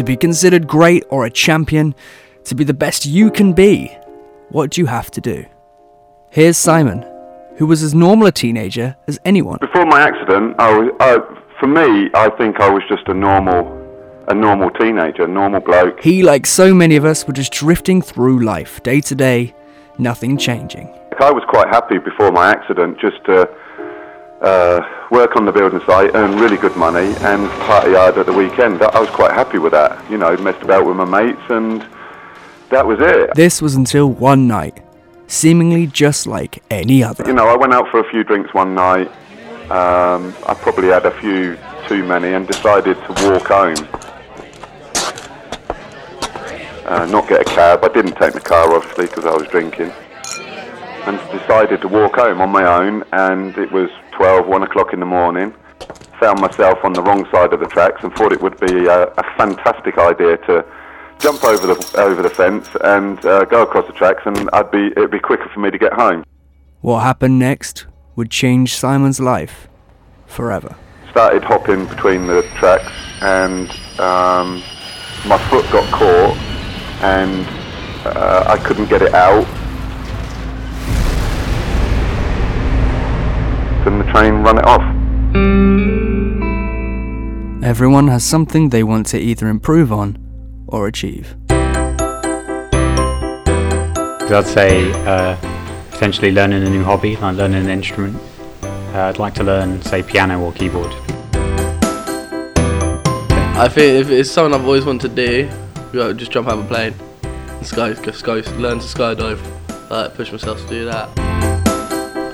To be considered great or a champion, to be the best you can be, what do you have to do? Here's Simon, who was as normal a teenager as anyone. Before my accident, I was, for me, I think I was just a normal, a normal teenager, a normal bloke. He, like so many of us, were just drifting through life, day to day, nothing changing. I was quite happy before my accident just to uh, work on the building site, earn really good money, and party hard at the weekend. I was quite happy with that. You know, messed about with my mates, and that was it. This was until one night, seemingly just like any other. You know, I went out for a few drinks one night. Um, I probably had a few too many and decided to walk home. Uh, not get a cab. I didn't take the car, obviously, because I was drinking. And decided to walk home on my own, and it was 12, 1 o'clock in the morning. Found myself on the wrong side of the tracks and thought it would be a, a fantastic idea to jump over the over the fence and uh, go across the tracks, and I'd be it'd be quicker for me to get home. What happened next would change Simon's life forever. Started hopping between the tracks, and um, my foot got caught, and uh, I couldn't get it out. Then the train run it off. Everyone has something they want to either improve on or achieve. I'd say uh, potentially learning a new hobby, like learning an instrument. Uh, I'd like to learn, say, piano or keyboard. I think if it's something I've always wanted to do, you know, just jump out of a plane, and sky, go, sky, learn to skydive, like push myself to do that.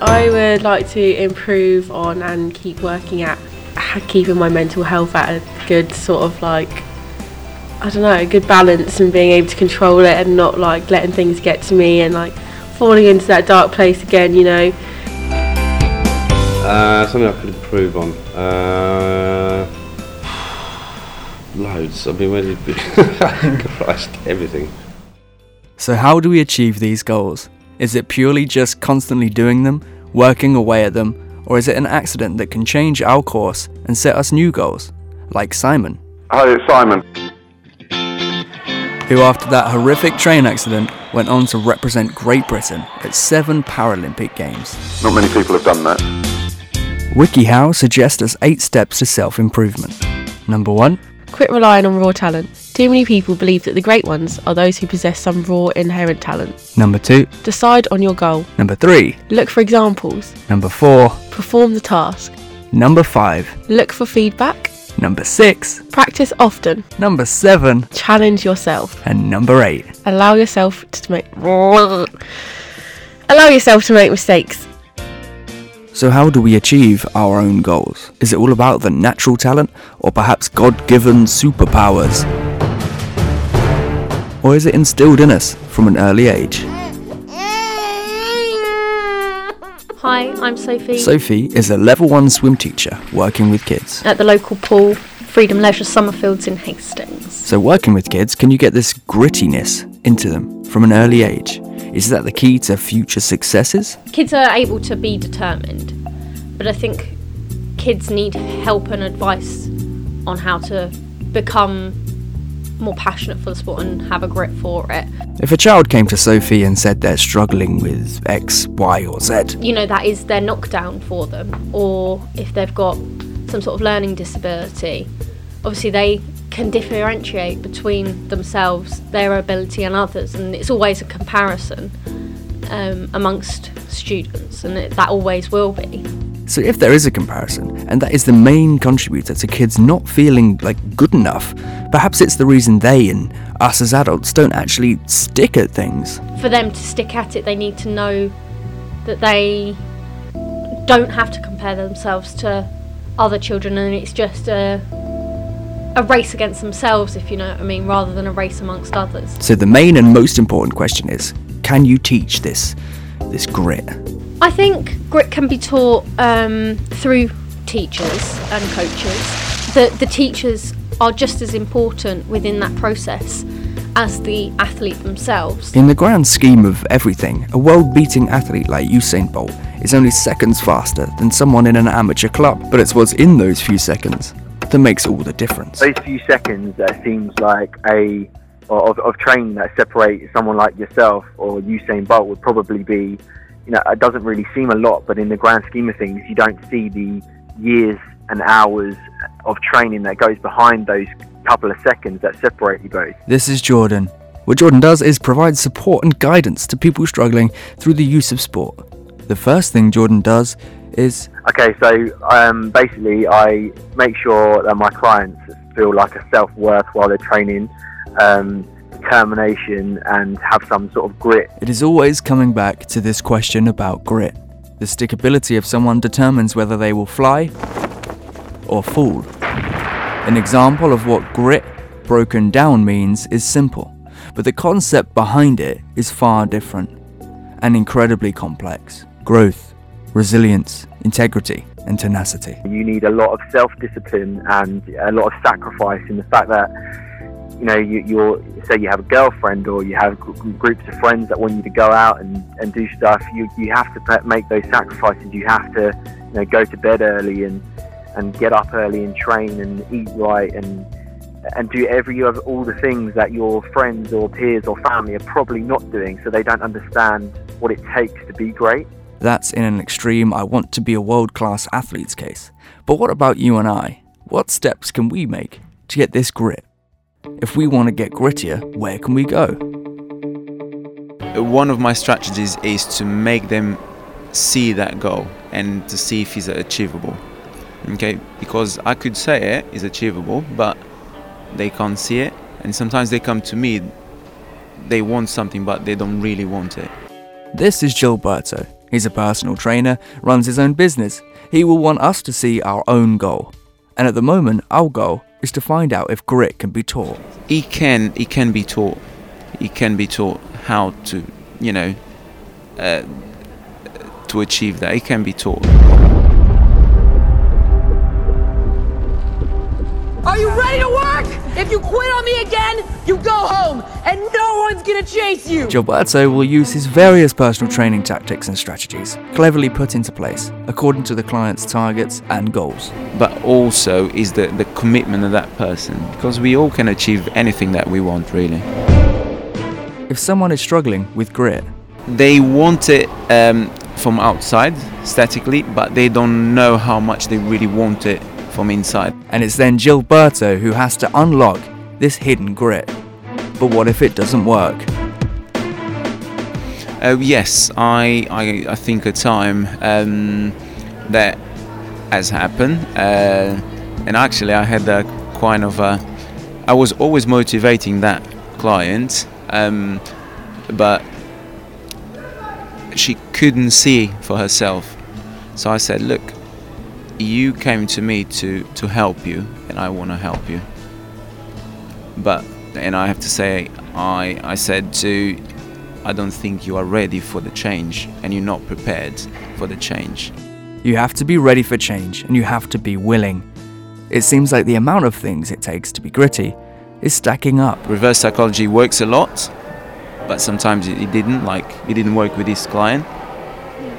I would like to improve on and keep working at keeping my mental health at a good sort of like I don't know, a good balance and being able to control it and not like letting things get to me and like falling into that dark place again, you know. Uh, something I could improve on. Uh, loads. I mean, where did Christ, everything. So, how do we achieve these goals? Is it purely just constantly doing them, working away at them, or is it an accident that can change our course and set us new goals, like Simon? Hi, it's Simon. Who, after that horrific train accident, went on to represent Great Britain at seven Paralympic Games. Not many people have done that. WikiHow suggests us eight steps to self improvement. Number one, Quit relying on raw talent. Too many people believe that the great ones are those who possess some raw inherent talent. number two, Decide on your goal. number three, Look for examples. number four, Perform the task. number five, Look for feedback. number six, Practice often. number seven, Challenge yourself. and number eight. Allow yourself to make allow yourself to make mistakes. So, how do we achieve our own goals? Is it all about the natural talent, or perhaps God given superpowers? Or is it instilled in us from an early age? Hi, I'm Sophie. Sophie is a level one swim teacher working with kids. at the local pool, Freedom Leisure Summerfields in Hastings. So, working with kids, can you get this grittiness into them from an early age? Is that the key to future successes? Kids are able to be determined, but I think kids need help and advice on how to become more passionate for the sport and have a grit for it. If a child came to Sophie and said they're struggling with X, Y, or Z, You know, that is their knockdown for them, or if they've got some sort of learning disability, obviously they can differentiate between themselves, their ability, and others, and it's always a comparison um, amongst students, and it, that always will be. So, if there is a comparison, and that is the main contributor to kids not feeling like good enough, perhaps it's the reason they and us as adults don't actually stick at things. For them to stick at it, they need to know that they don't have to compare themselves to other children, and it's just a a race against themselves, if you know what I mean, rather than a race amongst others. So, the main and most important question is can you teach this, this grit? I think grit can be taught um, through teachers and coaches. The, the teachers are just as important within that process as the athlete themselves. In the grand scheme of everything, a world beating athlete like Usain Bolt is only seconds faster than someone in an amateur club, but it's what's in those few seconds that makes all the difference. Those few seconds that seems like a of, of training that separate someone like yourself or Usain Bolt would probably be, you know, it doesn't really seem a lot, but in the grand scheme of things, you don't see the years and hours of training that goes behind those couple of seconds that separate you both. This is Jordan. What Jordan does is provide support and guidance to people struggling through the use of sport. The first thing Jordan does is Okay, so um, basically, I make sure that my clients feel like a self worth while they're training, um, determination, and have some sort of grit. it is always coming back to this question about grit. The stickability of someone determines whether they will fly or fall. An example of what grit broken down means is simple, but the concept behind it is far different and incredibly complex. Growth, resilience, integrity, and tenacity. You need a lot of self discipline and a lot of sacrifice in the fact that. You know, you, you're say you have a girlfriend or you have gr- groups of friends that want you to go out and, and do stuff. You you have to make those sacrifices. You have to, you know, go to bed early and and get up early and train and eat right and and do every of all the things that your friends or peers or family are probably not doing, so they don't understand what it takes to be great. That's in an extreme I want to be a world class athlete's case. But what about you and I? What steps can we make to get this grit? If we want to get grittier, where can we go? one of my strategies is to make them see that goal and to see if it's achievable. Okay, because I could say it is achievable, but they can't see it, and sometimes they come to me. They want something, but they don't really want it. This is Gilberto. He's a personal trainer, runs his own business. He will want us to see our own goal. And at the moment, our goal is to find out if grit can be taught. He can, it can be taught. He can be taught how to, you know, uh, to achieve that. He can be taught. Are you ready to work? If you quit on me again, you go home, and no one's gonna chase you. Gilberto will use his various personal training tactics and strategies, cleverly put into place according to the client's targets and goals. but also is the, the commitment of that person because we all can achieve anything that we want really If someone is struggling with grit, they want it um, from outside statically but they don't know how much they really want it from inside and it's then Gilberto who has to unlock this hidden grit. But what if it doesn't work? uh, yes I, I, I think a time um, that has happened uh, and actually I had a kind of a I was always motivating that client um, but she couldn't see for herself. So I said, "Look, you came to me to to help you, and I want to help you." But and I have to say, I I said to, I don't think you are ready for the change, and you're not prepared for the change. You have to be ready for change and you have to be willing. It seems like the amount of things it takes to be gritty is stacking up. Reverse psychology works a lot, but sometimes it, didn't. Like it didn't work with this client.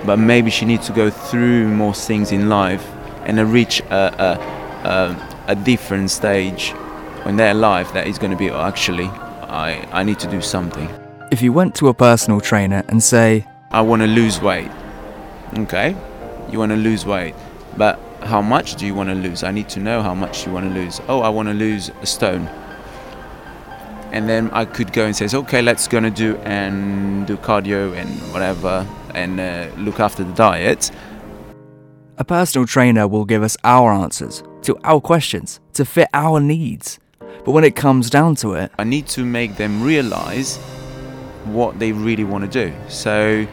But maybe she needs to go through more things in life and reach a, a, a, a different stage in their life that is going to be "Oh, actually I, I need to do something. If you went to a personal trainer and say, I want to lose weight. Okay, you want to lose weight, but how much do you want to lose? I need to know how much you want to lose. Oh, I want to lose a stone. And then I could go and say, okay, let's gonna do and do cardio and whatever, and uh, look after the diet. a personal trainer will give us our answers to our questions to fit our needs. But when it comes down to it, I need to make them realize what they really want to do. So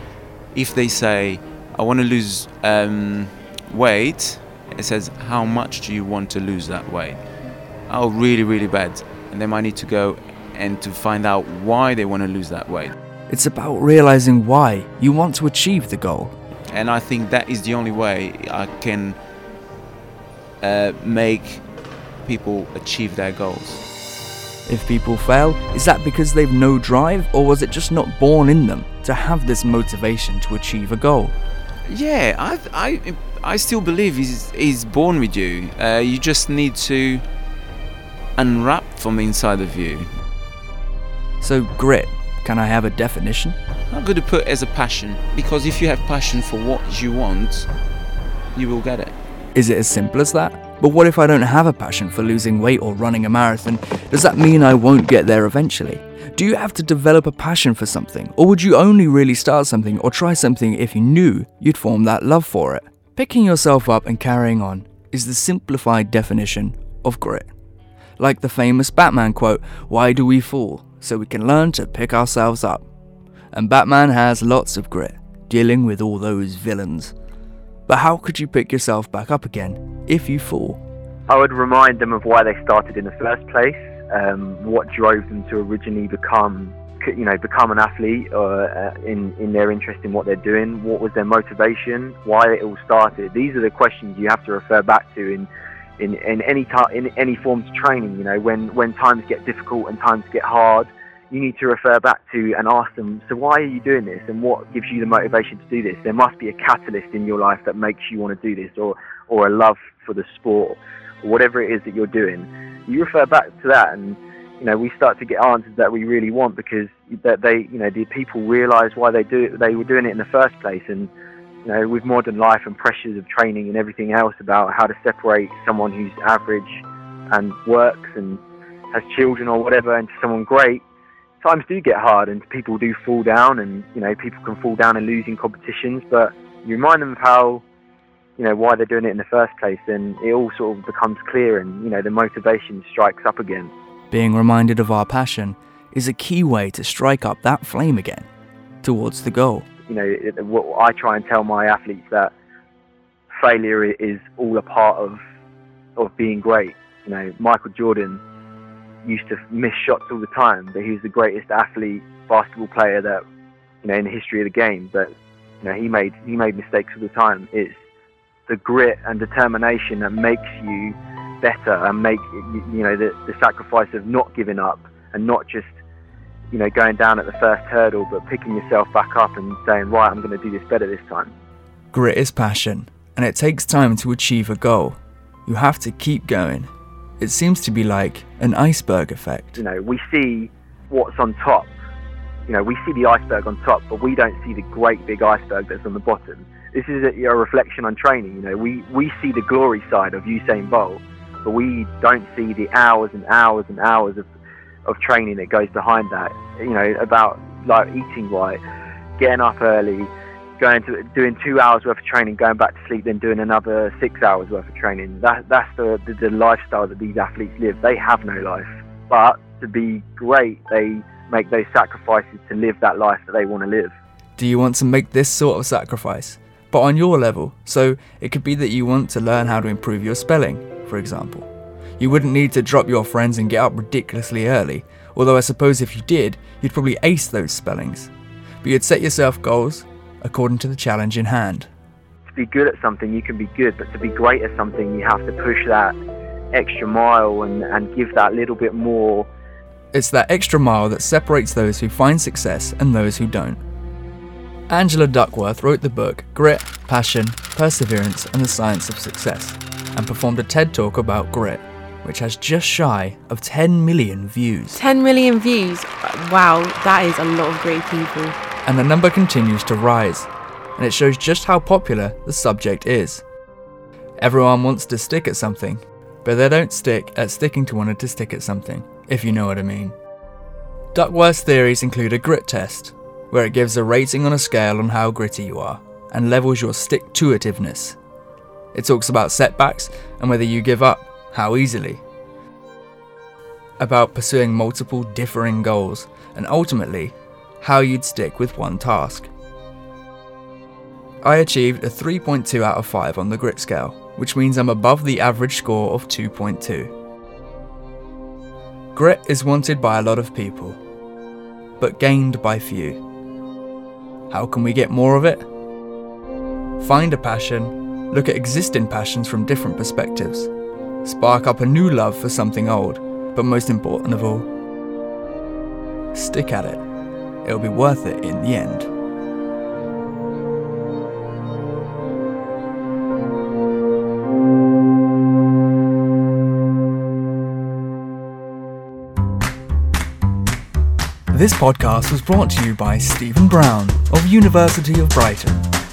if they say, I want to lose um, weight, it says, how much do you want to lose that weight? Oh, really, really bad. And they might need to go and to find out why they want to lose that weight. it's about realizing why you want to achieve the goal. And I think that is the only way I can uh, make people achieve their goals. If people fail, is that because they've no drive, or was it just not born in them to have this motivation to achieve a goal? Yeah, I, I, I still believe he's, is born with you. Uh, you just need to unwrap from inside of you. So, grit, can I have a definition? I'm going to put as a passion because if you have passion for what you want, you will get it. Is it as simple as that? But what if I don't have a passion for losing weight or running a marathon? Does that mean I won't get there eventually? Do you have to develop a passion for something? Or would you only really start something or try something if you knew you'd form that love for it? Picking yourself up and carrying on is the simplified definition of grit. Like the famous Batman quote, Why do we fall? So we can learn to pick ourselves up. And Batman has lots of grit, dealing with all those villains. But how could you pick yourself back up again if you fall? I would remind them of why they started in the first place, um, what drove them to originally become, you know, become an athlete, or uh, in in their interest in what they're doing. What was their motivation? Why it all started? These are the questions you have to refer back to in in, in any ta- in any forms of training. You know, when when times get difficult and times get hard, you need to refer back to and ask them, so why are you doing this and what gives you the motivation to do this? There must be a catalyst in your life that makes you want to do this or, or a love for the sport or whatever it is that you're doing. You refer back to that and, you know, we start to get answers that we really want because that they, you know, the people realize why they do it, they were doing it in the first place. And, you know, with modern life and pressures of training and everything else about how to separate someone who's average and works and has children or whatever into someone great, times do get hard and people do fall down and you know people can fall down and lose in competitions but you remind them of how you know why they're doing it in the first place then it all sort of becomes clear and you know the motivation strikes up again being reminded of our passion is a key way to strike up that flame again towards the goal you know what i try and tell my athletes that failure is all a part of of being great you know michael jordan used to miss shots all the time, but he was the greatest athlete, basketball player that you know in the history of the game. But you know he made he made mistakes all the time. It's the grit and determination that makes you better and make you know the, the sacrifice of not giving up and not just you know going down at the first hurdle, but picking yourself back up and saying, right, I'm going to do this better this time. Grit is passion, and it takes time to achieve a goal. You have to keep going it seems to be like an iceberg effect. You know, we see what's on top. You know, we see the iceberg on top, but we don't see the great big iceberg that's on the bottom. This is a, a reflection on training. You know, we, we see the glory side of Usain Bolt, but we don't see the hours and hours and hours of, of training that goes behind that. You know, about like eating right, getting up early, going to doing two hours worth of training, going back to sleep, then doing another six hours worth of training. That that's the, the, the lifestyle that these athletes live. They have no life, but to be great, they make those sacrifices to live that life that they want to live. Do you want to make this sort of sacrifice, but on your level? So it could be that you want to learn how to improve your spelling, for example. You wouldn't need to drop your friends and get up ridiculously early, although I suppose if you did, you'd probably ace those spellings. But you'd set yourself goals, according to the challenge in hand. To be good at something, you can be good, but to be great at something, you have to push that extra mile and, and give that little bit more. It's that extra mile that separates those who find success and those who don't. Angela Duckworth wrote the book Grit, Passion, Perseverance, and the Science of Success, and performed a TED talk about grit, which has just shy of 10 million views. 10 million views? Wow, that is a lot of great people and the number continues to rise, and it shows just how popular the subject is. Everyone wants to stick at something, but they don't stick at sticking to wanting to stick at something, if you know what I mean. Duckworth's theories include a grit test, where it gives a rating on a scale on how gritty you are, and levels your stick to itiveness. It talks about setbacks and whether you give up, how easily. About pursuing multiple differing goals, and ultimately how you'd stick with one task. I achieved a 3.2 out of 5 on the grit scale, which means I'm above the average score of 2.2. Grit is wanted by a lot of people, but gained by few. How can we get more of it? Find a passion, look at existing passions from different perspectives, spark up a new love for something old, but most important of all, stick at it it'll be worth it in the end. This podcast was brought to you by Stephen Brown of University of Brighton.